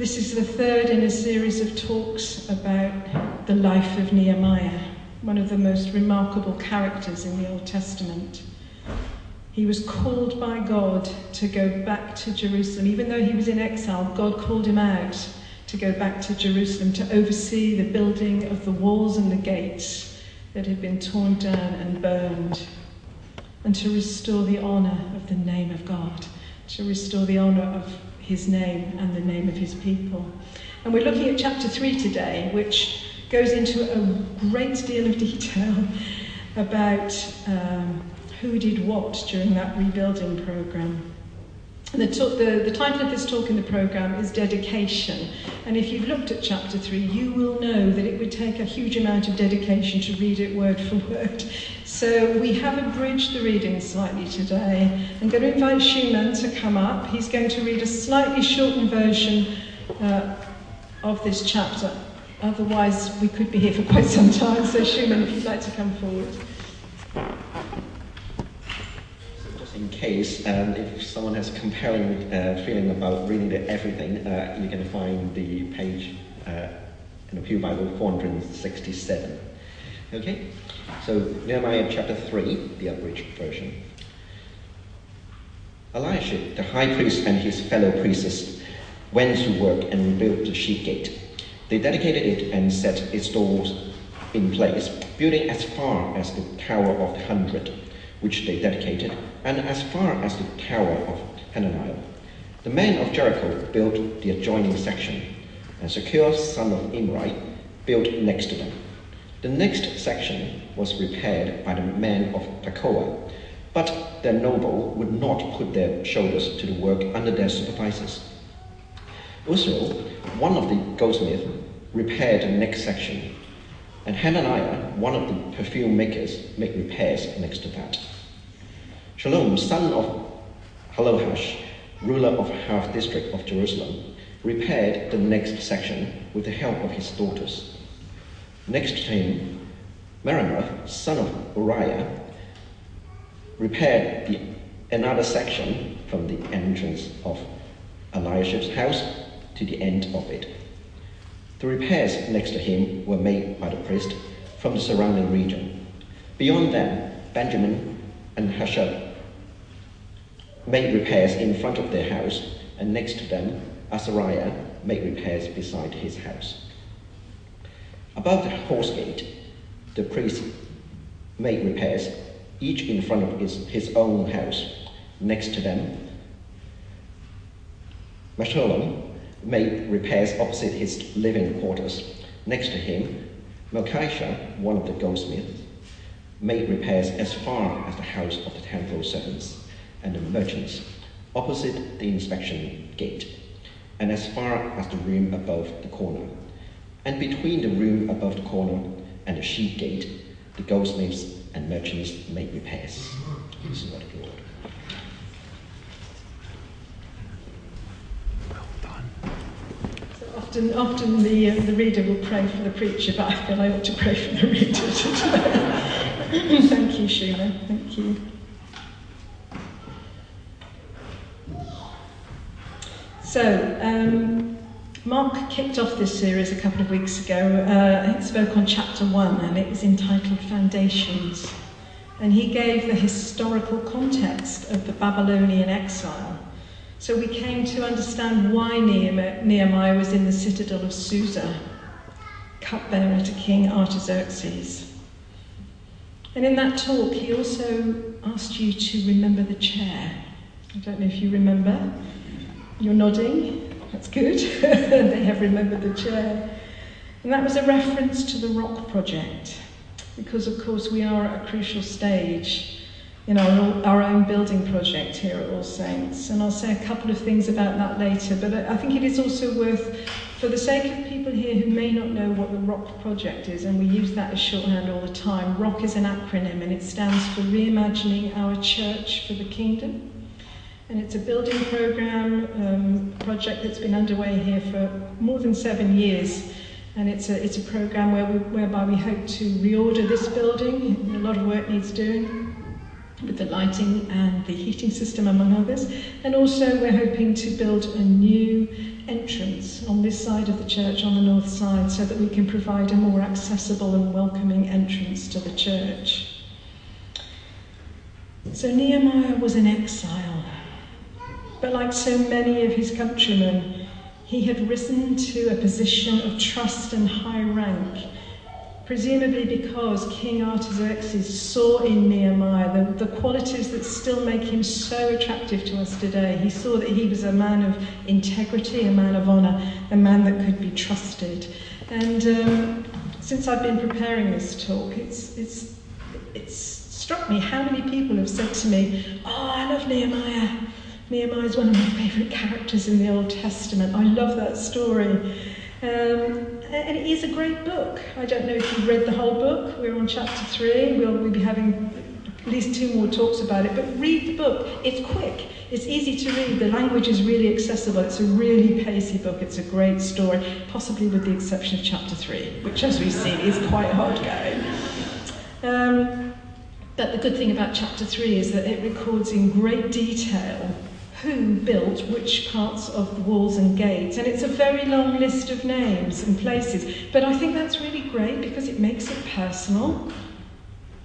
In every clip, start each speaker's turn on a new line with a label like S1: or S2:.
S1: This is the third in a series of talks about the life of Nehemiah, one of the most remarkable characters in the Old Testament. He was called by God to go back to Jerusalem. Even though he was in exile, God called him out to go back to Jerusalem to oversee the building of the walls and the gates that had been torn down and burned, and to restore the honour of the name of God, to restore the honour of his name and the name of his people. And we're looking at chapter 3 today, which goes into a great deal of detail about um, who did what during that rebuilding program. The, talk, the, the, title of this talk in the programme is Dedication. And if you've looked at chapter 3, you will know that it would take a huge amount of dedication to read it word for word. So we have abridged the reading slightly today. I'm going to invite Schumann to come up. He's going to read a slightly shortened version uh, of this chapter. Otherwise, we could be here for quite some time. So, Schumann, if you'd like to come forward.
S2: in case um, if someone has a compelling uh, feeling about reading everything, uh, you can find the page uh, in the Pew Bible 467. Okay, so Nehemiah chapter 3, the abridged version. Eliashib, the high priest, and his fellow priests went to work and rebuilt the sheep gate. They dedicated it and set its doors in place, building as far as the Tower of the Hundred, which they dedicated and as far as the tower of Hananiah. The men of Jericho built the adjoining section, and Zaccur, son of Imri, built next to them. The next section was repaired by the men of Tekoa, but their noble would not put their shoulders to the work under their supervisors. Uzziel, one of the goldsmiths, repaired the next section, and Hananiah, one of the perfume makers, made repairs next to that. Shallum, son of Hallohesh, ruler of half district of Jerusalem, repaired the next section with the help of his daughters. Next to him, Meremoth, son of Uriah, repaired the, another section from the entrance of Eliashib's house to the end of it. The repairs next to him were made by the priest from the surrounding region. Beyond them, Benjamin and Hasshub made repairs in front of their house, and next to them, Azariah made repairs beside his house. Above the horse gate, the priest made repairs, each in front of his, his own house. Next to them, Meshullam made repairs opposite his living quarters. Next to him, Melchishah, one of the goldsmiths, made repairs as far as the house of the temple servants and the merchants opposite the inspection gate, and as far as the room above the corner. And between the room above the corner and the sheep gate, the goldsmiths and merchants make repairs. This is what the Lord.
S1: often, often the, uh, the reader will pray for the preacher, but I feel I ought to pray for the reader today. Thank you, Sheila. Thank you. So, um, Mark kicked off this series a couple of weeks ago. Uh, he spoke on chapter one, and it was entitled Foundations. And he gave the historical context of the Babylonian exile. So we came to understand why Nehemiah was in the citadel of Susa, cupbearer to King Artaxerxes. And in that talk, he also asked you to remember the chair. I don't know if you remember. You're nodding. That's good. they have remembered the chair. And that was a reference to the Rock Project, because of course we are at a crucial stage in our, our own building project here at All Saints. And I'll say a couple of things about that later, but I think it is also worth, for the sake of people here who may not know what the ROCK project is, and we use that as shorthand all the time, ROCK is an acronym and it stands for Reimagining Our Church for the Kingdom. And it's a building program um, project that's been underway here for more than seven years. And it's a, it's a program where we, whereby we hope to reorder this building. A lot of work needs doing with the lighting and the heating system, among others. And also, we're hoping to build a new entrance on this side of the church, on the north side, so that we can provide a more accessible and welcoming entrance to the church. So Nehemiah was in exile, but like so many of his countrymen, he had risen to a position of trust and high rank presumably because King Artaxerxes saw in Nehemiah the, the qualities that still make him so attractive to us today. He saw that he was a man of integrity, a man of honour, a man that could be trusted. And um, since I've been preparing this talk, it's, it's, it's struck me how many people have said to me, Oh, I love Nehemiah. Nehemiah is one of my favourite characters in the Old Testament. I love that story. Um, and it is a great book. I don't know if you've read the whole book. We're on chapter three. We'll, we'll be having at least two more talks about it. But read the book. It's quick. It's easy to read. The language is really accessible. It's a really pacey book. It's a great story, possibly with the exception of chapter three, which, as we've seen, is quite hard going. Um, but the good thing about chapter three is that it records in great detail who built which parts of the walls and gates. And it's a very long list of names and places. But I think that's really great because it makes it personal.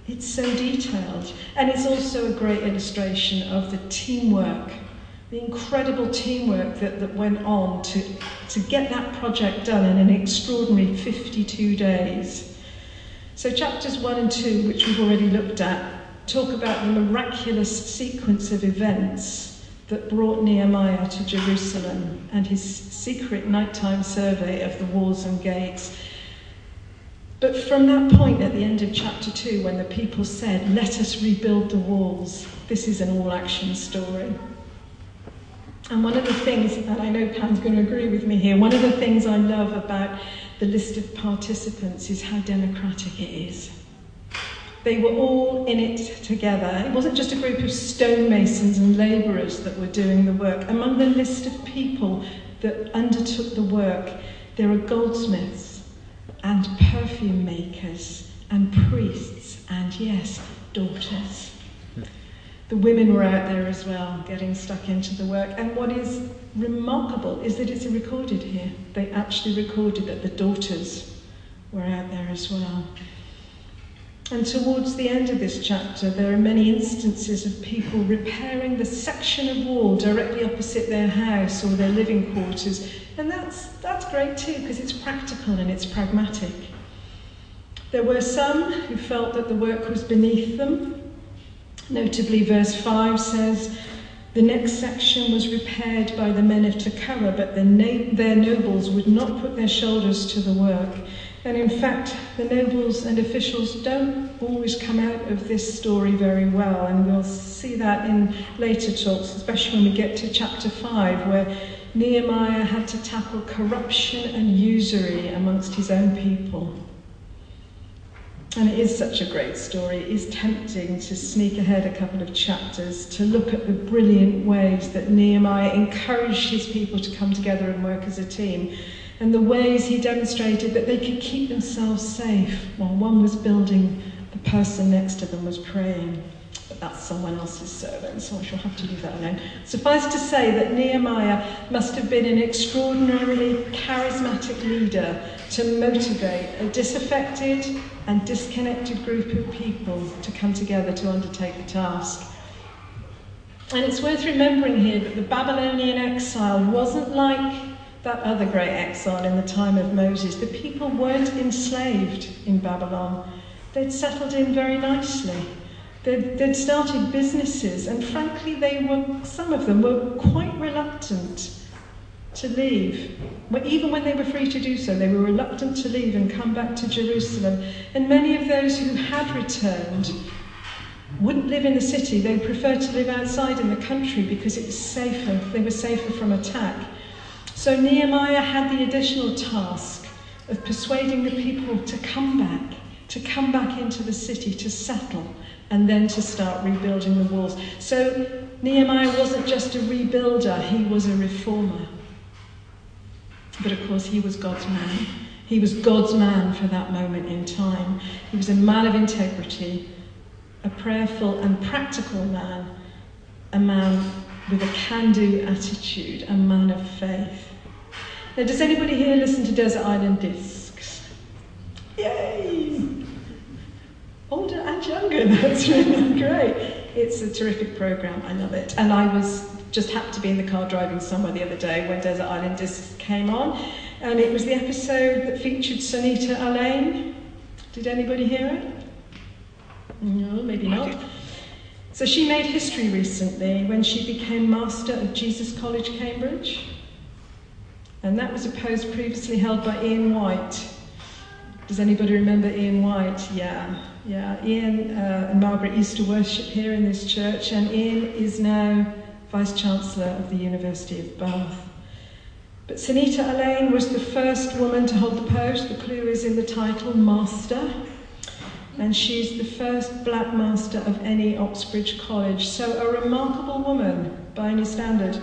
S1: It's so detailed. And it's also a great illustration of the teamwork, the incredible teamwork that, that went on to, to get that project done in an extraordinary 52 days. So, chapters 1 and 2, which we've already looked at, talk about the miraculous sequence of events that brought Nehemiah to Jerusalem and his secret nighttime survey of the walls and gates. But from that point at the end of chapter 2, when the people said, Let us rebuild the walls, this is an all action story. And one of the things, and I know Pam's going to agree with me here, one of the things I love about the list of participants is how democratic it is. They were all in it together. It wasn't just a group of stonemasons and labourers that were doing the work. Among the list of people that undertook the work, there are goldsmiths and perfume makers and priests and, yes, daughters. The women were out there as well, getting stuck into the work. And what is remarkable is that it's recorded here. They actually recorded that the daughters were out there as well. And towards the end of this chapter, there are many instances of people repairing the section of wall directly opposite their house or their living quarters. And that's, that's great too, because it's practical and it's pragmatic. There were some who felt that the work was beneath them. Notably, verse 5 says, The next section was repaired by the men of Tekoa, but the na- their nobles would not put their shoulders to the work. And in fact, the nobles and officials don't always come out of this story very well, and we'll see that in later talks, especially when we get to chapter 5, where Nehemiah had to tackle corruption and usury amongst his own people. And it is such a great story. It is tempting to sneak ahead a couple of chapters to look at the brilliant ways that Nehemiah encouraged his people to come together and work as a team and the ways he demonstrated that they could keep themselves safe while one was building, the person next to them was praying. But that's someone else's servant, so I shall have to leave that alone. Suffice to say that Nehemiah must have been an extraordinarily charismatic leader to motivate a disaffected and disconnected group of people to come together to undertake the task. And it's worth remembering here that the Babylonian exile wasn't like that other great exile in the time of Moses, the people weren't enslaved in Babylon. They'd settled in very nicely. They'd, they'd started businesses, and frankly, they were, some of them were quite reluctant to leave. Even when they were free to do so, they were reluctant to leave and come back to Jerusalem. And many of those who had returned wouldn't live in the city. They preferred to live outside in the country because it was safer. They were safer from attack. So Nehemiah had the additional task of persuading the people to come back, to come back into the city, to settle, and then to start rebuilding the walls. So Nehemiah wasn't just a rebuilder, he was a reformer. But of course, he was God's man. He was God's man for that moment in time. He was a man of integrity, a prayerful and practical man, a man with a can do attitude, a man of faith. Now, does anybody here listen to Desert Island Discs? Yay! Older and younger, that's really great. It's a terrific program, I love it. And I was just happened to be in the car driving somewhere the other day when Desert Island Discs came on, and it was the episode that featured Sonita Alleyne. Did anybody hear it? No, maybe not. So she made history recently when she became Master of Jesus College, Cambridge. And that was a post previously held by Ian White. Does anybody remember Ian White? Yeah, yeah. Ian uh, and Margaret used to worship here in this church, and Ian is now Vice Chancellor of the University of Bath. But Sonita Alleyne was the first woman to hold the post. The clue is in the title, Master and she's the first black master of any Oxbridge college. So, a remarkable woman by any standard.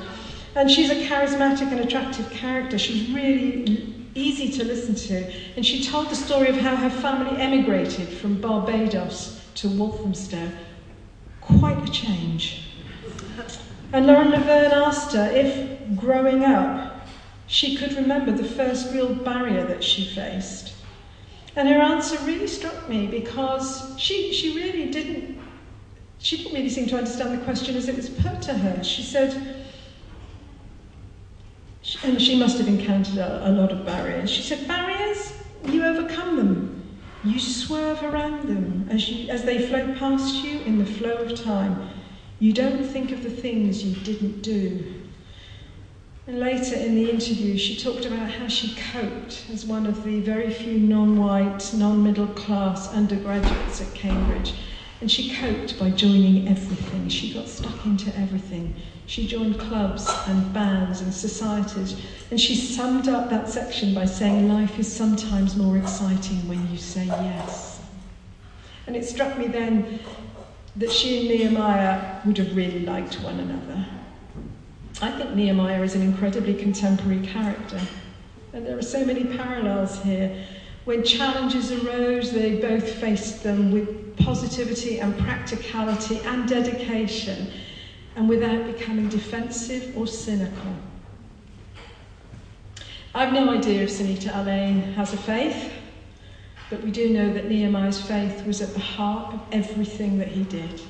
S1: And she's a charismatic and attractive character. She's really easy to listen to. And she told the story of how her family emigrated from Barbados to Walthamstow. Quite a change. And Lauren Laverne asked her if, growing up, she could remember the first real barrier that she faced. And her answer really struck me because she, she really didn't, she didn't really seem to understand the question as it was put to her. She said, and she must have encountered a, a lot of barriers. She said, barriers, you overcome them. You swerve around them as, you, as they float past you in the flow of time. You don't think of the things you didn't do. And later in the interview, she talked about how she coped as one of the very few non white, non middle class undergraduates at Cambridge. And she coped by joining everything. She got stuck into everything. She joined clubs and bands and societies. And she summed up that section by saying, Life is sometimes more exciting when you say yes. And it struck me then that she and Nehemiah would have really liked one another. I think Nehemiah is an incredibly contemporary character. And there are so many parallels here. When challenges arose, they both faced them with positivity and practicality and dedication, and without becoming defensive or cynical. I've no idea if Sonita Alleyne has a faith, but we do know that Nehemiah's faith was at the heart of everything that he did.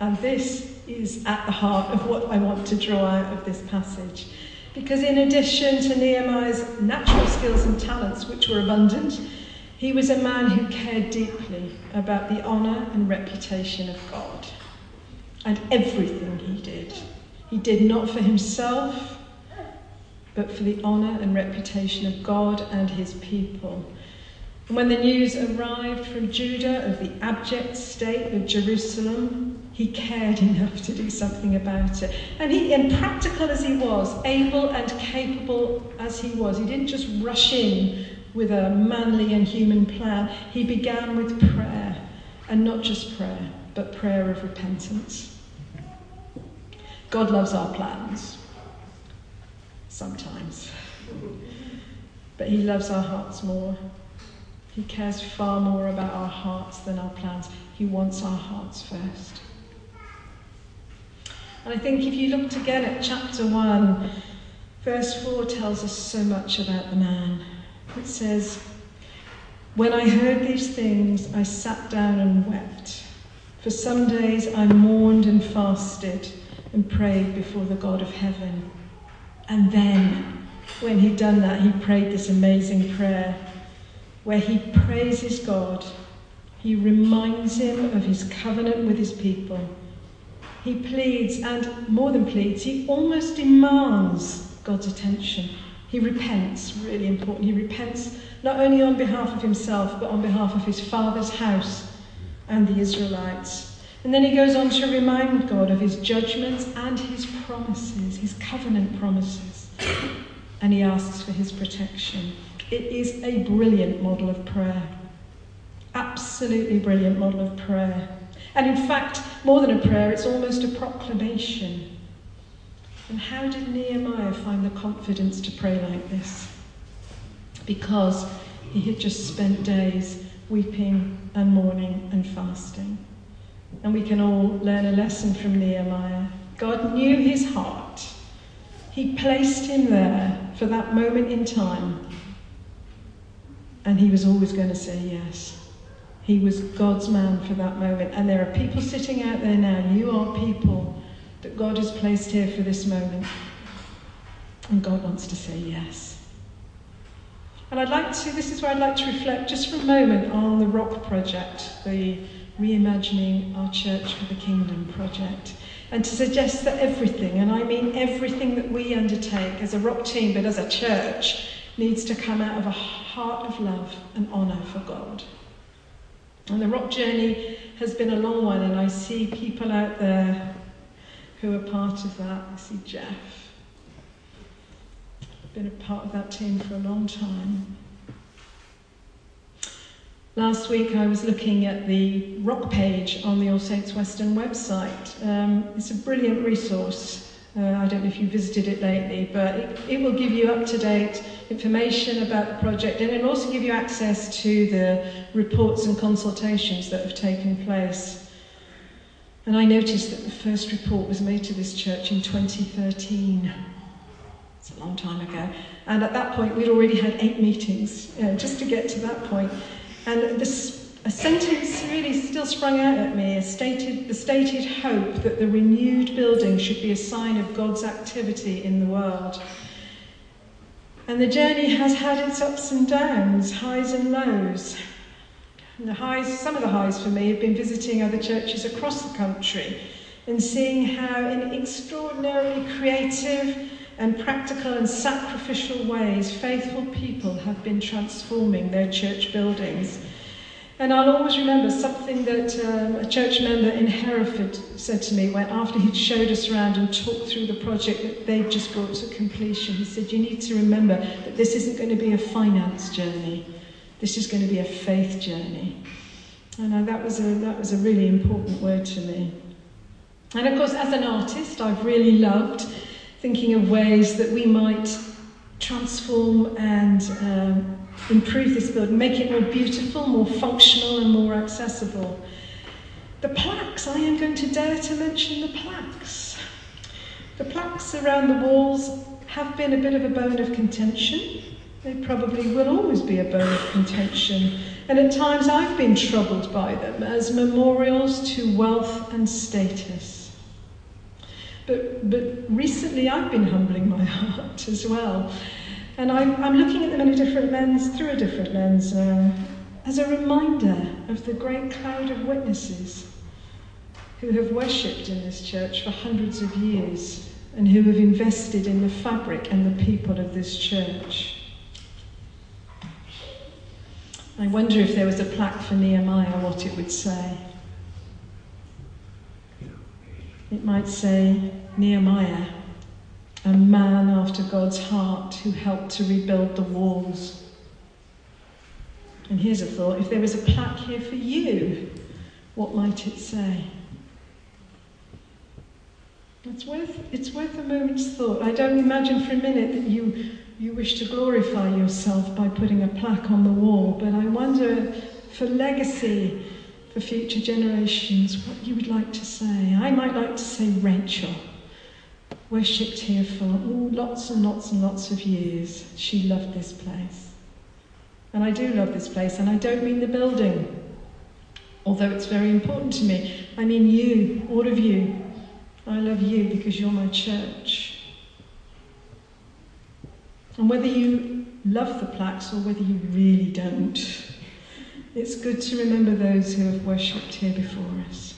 S1: And this is at the heart of what I want to draw out of this passage. Because in addition to Nehemiah's natural skills and talents, which were abundant, he was a man who cared deeply about the honour and reputation of God and everything he did. He did not for himself, but for the honour and reputation of God and his people. And when the news arrived from Judah of the abject state of Jerusalem, he cared enough to do something about it. And he, impractical as he was, able and capable as he was, he didn't just rush in with a manly and human plan. He began with prayer, and not just prayer, but prayer of repentance. God loves our plans, sometimes, but he loves our hearts more. He cares far more about our hearts than our plans. He wants our hearts first. And I think if you looked again at chapter 1, verse 4 tells us so much about the man. It says, When I heard these things, I sat down and wept. For some days I mourned and fasted and prayed before the God of heaven. And then, when he'd done that, he prayed this amazing prayer where he praises God. He reminds him of his covenant with his people. He pleads, and more than pleads, he almost demands God's attention. He repents, really important. He repents not only on behalf of himself, but on behalf of his father's house and the Israelites. And then he goes on to remind God of his judgments and his promises, his covenant promises. And he asks for his protection. It is a brilliant model of prayer. Absolutely brilliant model of prayer. And in fact, more than a prayer, it's almost a proclamation. And how did Nehemiah find the confidence to pray like this? Because he had just spent days weeping and mourning and fasting. And we can all learn a lesson from Nehemiah. God knew his heart. He placed him there for that moment in time. And he was always going to say yes. He was God's man for that moment. And there are people sitting out there now. You are people that God has placed here for this moment. And God wants to say yes. And I'd like to, this is where I'd like to reflect just for a moment on the Rock Project, the Reimagining Our Church for the Kingdom project. And to suggest that everything, and I mean everything that we undertake as a rock team, but as a church, needs to come out of a heart of love and honour for God. And the rock journey has been a long one, and I see people out there who are part of that. I see Jeff, been a part of that team for a long time. Last week I was looking at the rock page on the All Saints Weston website. Um, it's a brilliant resource. Uh, I don't know if you visited it lately, but it, it will give you up to date information about the project and it'll also give you access to the reports and consultations that have taken place. And I noticed that the first report was made to this church in 2013. It's a long time ago. And at that point, we'd already had eight meetings just to get to that point. And this, a sentence really still sprung out at me, stated, the stated hope that the renewed building should be a sign of God's activity in the world. And the journey has had its ups and downs, highs and lows. And the highs, some of the highs for me have been visiting other churches across the country and seeing how, in extraordinarily creative and practical and sacrificial ways, faithful people have been transforming their church buildings and I'll always remember something that um, a church member in Hereford said to me when after he'd showed us around and talked through the project that they'd just brought to completion. He said, You need to remember that this isn't going to be a finance journey, this is going to be a faith journey. And uh, that, was a, that was a really important word to me. And of course, as an artist, I've really loved thinking of ways that we might transform and um, improve this building, make it more beautiful, more functional, and more accessible. The plaques, I am going to dare to mention the plaques. The plaques around the walls have been a bit of a bone of contention. They probably will always be a bone of contention. And at times I've been troubled by them as memorials to wealth and status. But, but recently I've been humbling my heart as well and I'm, I'm looking at them in a different lens, through a different lens, uh, as a reminder of the great cloud of witnesses who have worshipped in this church for hundreds of years and who have invested in the fabric and the people of this church. I wonder if there was a plaque for Nehemiah, what it would say. It might say, Nehemiah, a man after God's heart who helped to rebuild the walls. And here's a thought if there was a plaque here for you, what might it say? It's worth, it's worth a moment's thought. I don't imagine for a minute that you, you wish to glorify yourself by putting a plaque on the wall, but I wonder for legacy for future generations what you would like to say. I might like to say Rachel worshipped here for ooh, lots and lots and lots of years. She loved this place. And I do love this place, and I don't mean the building, although it's very important to me. I mean you, all of you. I love you because you're my church. And whether you love the plaques or whether you really don't, it's good to remember those who have worshipped here before us.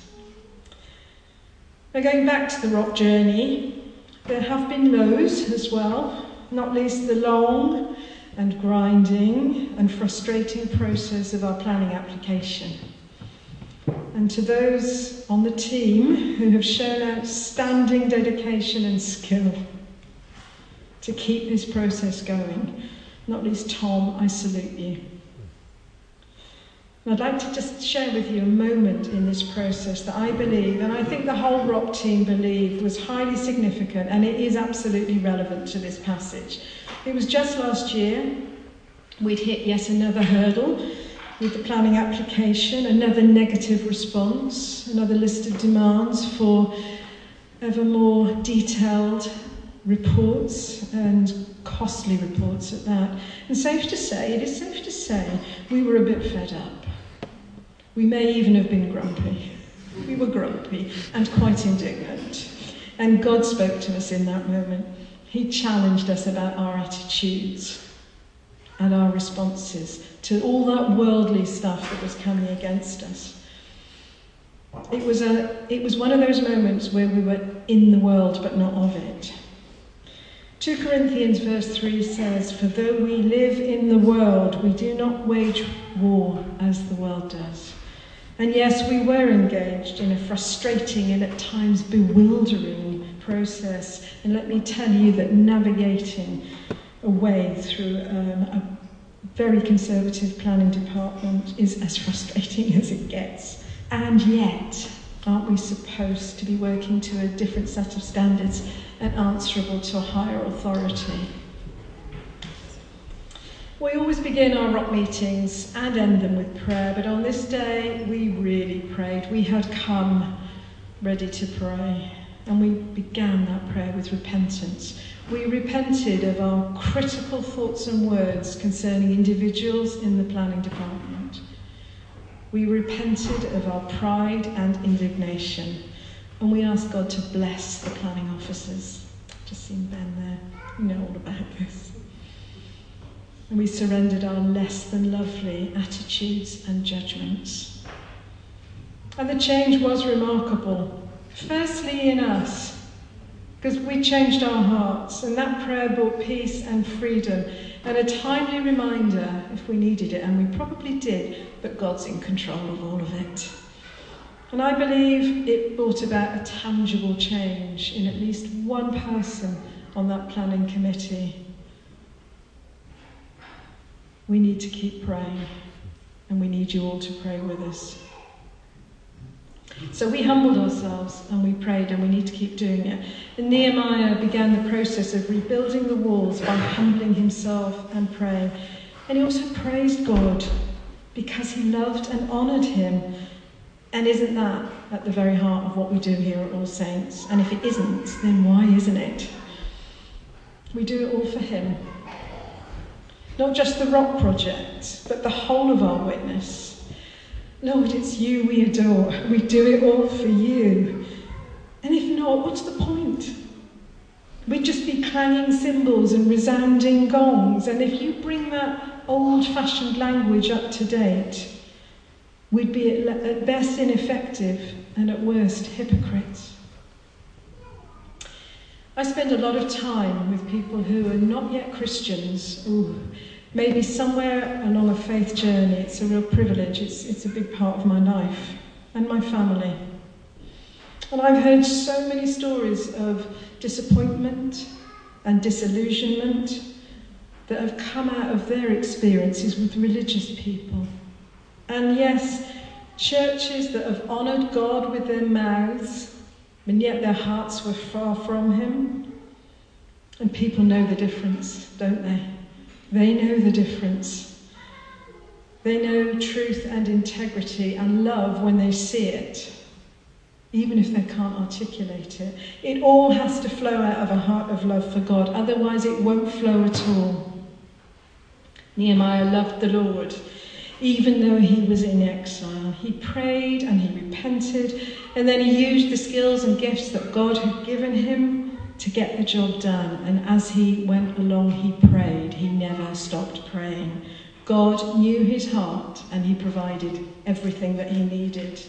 S1: Now, going back to the rock journey, there have been lows as well, not least the long and grinding and frustrating process of our planning application. And to those on the team who have shown outstanding dedication and skill to keep this process going, not least Tom, I salute you. And I'd like to just share with you a moment in this process that I believe, and I think the whole ROCK team believed, was highly significant and it is absolutely relevant to this passage. It was just last year we'd hit yet another hurdle with the planning application, another negative response, another list of demands for ever more detailed reports and costly reports at that. And safe to say, it is safe to say, we were a bit fed up. We may even have been grumpy. We were grumpy and quite indignant. And God spoke to us in that moment. He challenged us about our attitudes and our responses to all that worldly stuff that was coming against us. It was, a, it was one of those moments where we were in the world but not of it. 2 Corinthians verse 3 says, For though we live in the world, we do not wage war as the world does. And yes, we were engaged in a frustrating and at times bewildering process. And let me tell you that navigating a way through um, a very conservative planning department is as frustrating as it gets. And yet, aren't we supposed to be working to a different set of standards and answerable to a higher authority? We always begin our rock meetings and end them with prayer, but on this day we really prayed. We had come ready to pray, and we began that prayer with repentance. We repented of our critical thoughts and words concerning individuals in the planning department. We repented of our pride and indignation, and we asked God to bless the planning officers. Just seen Ben there, you know all about this and we surrendered our less than lovely attitudes and judgments. And the change was remarkable. Firstly, in us, because we changed our hearts, and that prayer brought peace and freedom, and a timely reminder, if we needed it, and we probably did, that God's in control of all of it. And I believe it brought about a tangible change in at least one person on that planning committee we need to keep praying, and we need you all to pray with us. So we humbled ourselves and we prayed, and we need to keep doing it. And Nehemiah began the process of rebuilding the walls by humbling himself and praying. And he also praised God because he loved and honoured him. And isn't that at the very heart of what we do here at All Saints? And if it isn't, then why isn't it? We do it all for him. Not just the rock project, but the whole of our witness. Lord, it's you we adore. We do it all for you. And if not, what's the point? We'd just be clanging cymbals and resounding gongs. And if you bring that old fashioned language up to date, we'd be at best ineffective and at worst hypocrites. I spend a lot of time with people who are not yet Christians, ooh, maybe somewhere along a faith journey. It's a real privilege, it's, it's a big part of my life and my family. And I've heard so many stories of disappointment and disillusionment that have come out of their experiences with religious people. And yes, churches that have honoured God with their mouths and yet their hearts were far from him. And people know the difference, don't they? They know the difference. They know truth and integrity and love when they see it, even if they can't articulate it. It all has to flow out of a heart of love for God, otherwise, it won't flow at all. Nehemiah loved the Lord even though he was in exile. He prayed and he repented, and then he used the skills and gifts that God had given him to get the job done. And as he went along, he prayed. He never stopped praying. God knew his heart and he provided everything that he needed.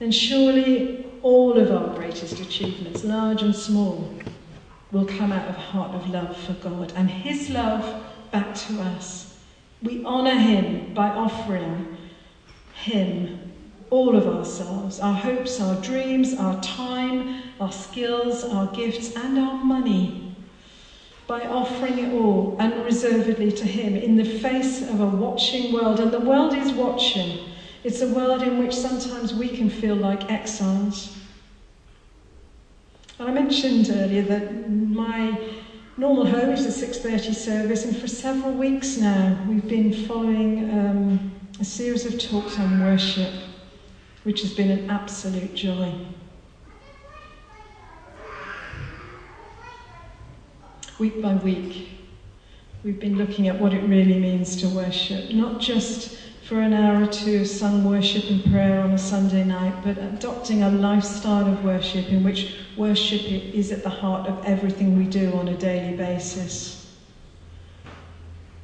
S1: And surely all of our greatest achievements, large and small, will come out of a heart of love for God and his love back to us. We honour him by offering him all of ourselves our hopes, our dreams, our time, our skills, our gifts, and our money. By offering it all unreservedly to him in the face of a watching world. And the world is watching. It's a world in which sometimes we can feel like exiles. I mentioned earlier that my normal home is a 6.30 service and for several weeks now we've been following um, a series of talks on worship which has been an absolute joy. week by week, we've been looking at what it really means to worship, not just for an hour or two of sung worship and prayer on a Sunday night, but adopting a lifestyle of worship in which worship is at the heart of everything we do on a daily basis.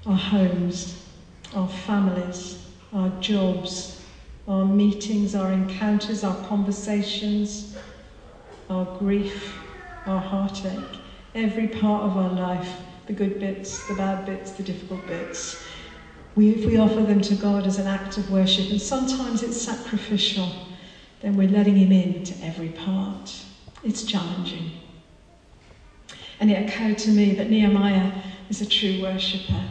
S1: Our homes, our families, our jobs, our meetings, our encounters, our conversations, our grief, our heartache, every part of our life, the good bits, the bad bits, the difficult bits we, if we offer them to God as an act of worship, and sometimes it's sacrificial, then we're letting Him in to every part. It's challenging. And it occurred to me that Nehemiah is a true worshipper.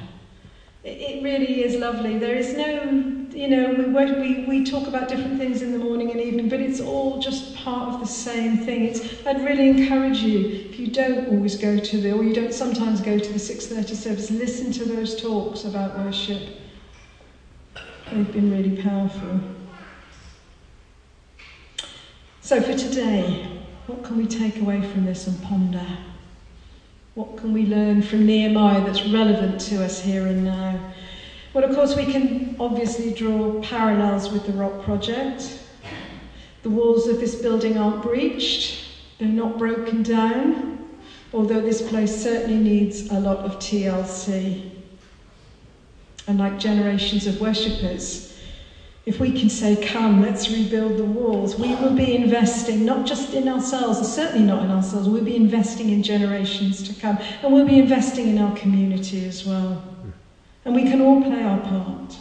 S1: It really is lovely. There is no, you know, we, we, we talk about different things in the morning and evening, but it's all just part of the same thing. It's, I'd really encourage you, if you don't always go to the, or you don't sometimes go to the 6.30 service, listen to those talks about worship. They've been really powerful. So for today, what can we take away from this and ponder? What can we learn from Nehemiah that's relevant to us here and now? Well, of course, we can obviously draw parallels with the rock project. The walls of this building aren't breached, they're not broken down, although this place certainly needs a lot of TLC. And like generations of worshippers, if we can say, Come, let's rebuild the walls, we will be investing not just in ourselves, certainly not in ourselves, we'll be investing in generations to come, and we'll be investing in our community as well. And we can all play our part.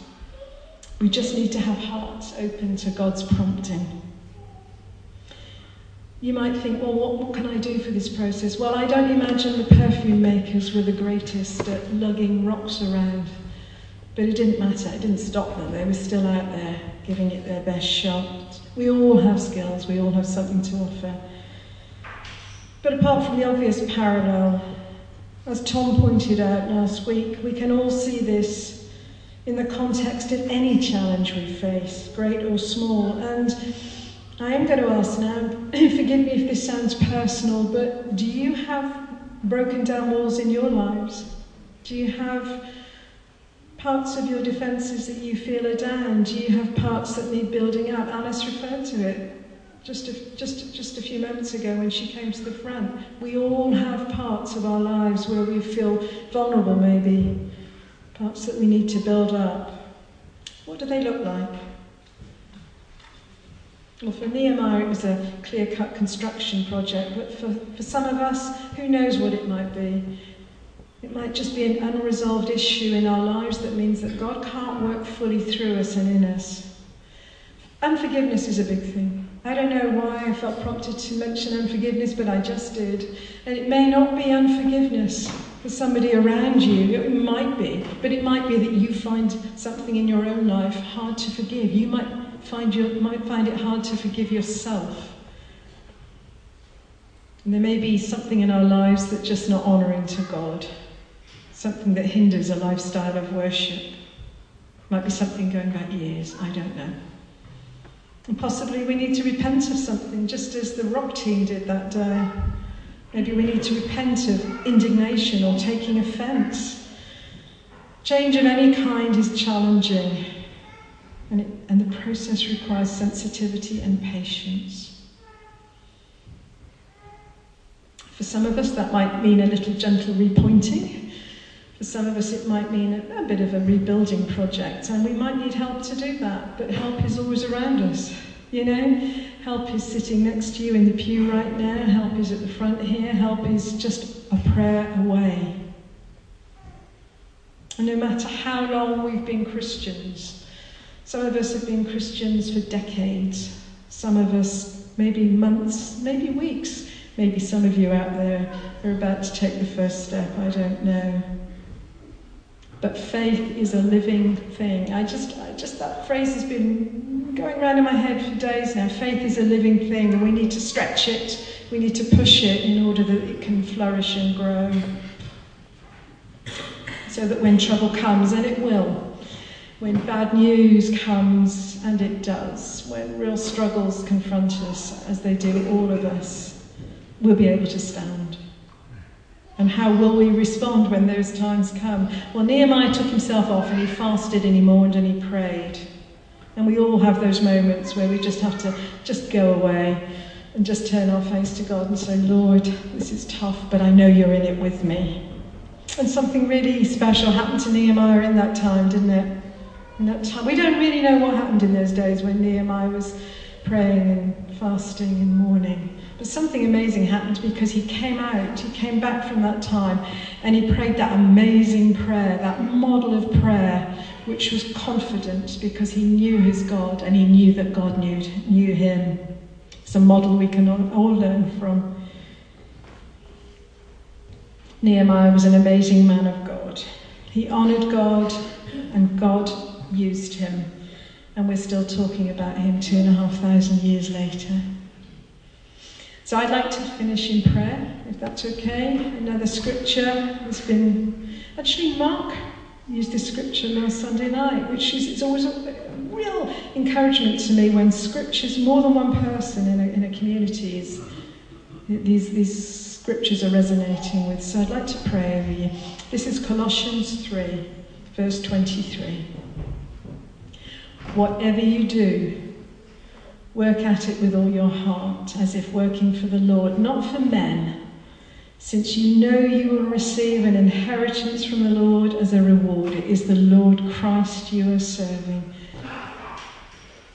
S1: We just need to have hearts open to God's prompting. You might think, well, what, what, can I do for this process? Well, I don't imagine the perfume makers were the greatest at lugging rocks around. But it didn't matter, it didn't stop them. They were still out there giving it their best shot. We all have skills, we all have something to offer. But apart from the obvious parallel, as Tom pointed out last week, we can all see this in the context of any challenge we face, great or small. And I am going to ask now, forgive me if this sounds personal, but do you have broken down walls in your lives? Do you have parts of your defences that you feel are down? Do you have parts that need building up? Alice referred to it just a, just, just a few moments ago when she came to the front. We all have parts of our lives where we feel vulnerable, maybe, parts that we need to build up. What do they look like? Well, for Nehemiah, it was a clear cut construction project, but for, for some of us, who knows what it might be? It might just be an unresolved issue in our lives that means that God can't work fully through us and in us. Unforgiveness is a big thing. I don't know why I felt prompted to mention unforgiveness, but I just did. And it may not be unforgiveness for somebody around you. It might be, but it might be that you find something in your own life hard to forgive. You might find, your, might find it hard to forgive yourself. And there may be something in our lives that's just not honouring to God something that hinders a lifestyle of worship. Might be something going back years, I don't know. And possibly we need to repent of something, just as the rock team did that day. Maybe we need to repent of indignation or taking offence. Change of any kind is challenging, and, it, and the process requires sensitivity and patience. For some of us, that might mean a little gentle repointing. For some of us, it might mean a, a, bit of a rebuilding project, and we might need help to do that, but help is always around us. You know, help is sitting next to you in the pew right now, help is at the front here, help is just a prayer away. And no matter how long we've been Christians, some of us have been Christians for decades, some of us maybe months, maybe weeks, maybe some of you out there are about to take the first step, I don't know. But faith is a living thing. I just, I just that phrase has been going around in my head for days now. Faith is a living thing, and we need to stretch it. We need to push it in order that it can flourish and grow. So that when trouble comes, and it will, when bad news comes, and it does, when real struggles confront us, as they do all of us, we'll be able to stand. And how will we respond when those times come? Well, Nehemiah took himself off and he fasted and he mourned and he prayed. And we all have those moments where we just have to just go away and just turn our face to God and say, Lord, this is tough, but I know you're in it with me. And something really special happened to Nehemiah in that time, didn't it? In that time. We don't really know what happened in those days when Nehemiah was praying and fasting and mourning. But something amazing happened because he came out, he came back from that time, and he prayed that amazing prayer, that model of prayer, which was confident because he knew his God and he knew that God knew, knew him. It's a model we can all learn from. Nehemiah was an amazing man of God. He honoured God, and God used him. And we're still talking about him two and a half thousand years later. So I'd like to finish in prayer, if that's okay. Another scripture has been actually Mark used this scripture last Sunday night, which is it's always a real encouragement to me when scriptures, more than one person in a, in a community, is these, these scriptures are resonating with. So I'd like to pray over you. This is Colossians 3, verse 23. Whatever you do, work at it with all your heart, as if working for the Lord, not for men since you know you will receive an inheritance from the Lord as a reward, it is the Lord Christ you are serving.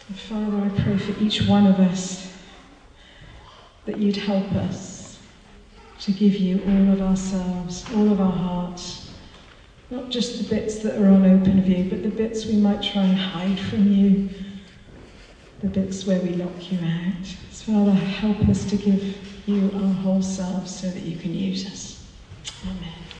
S1: And Father, I pray for each one of us that you'd help us to give you all of ourselves, all of our hearts. Not just the bits that are on open view, but the bits we might try and hide from you, the bits where we lock you out. So, Father, help us to give you our whole selves so that you can use us. Amen.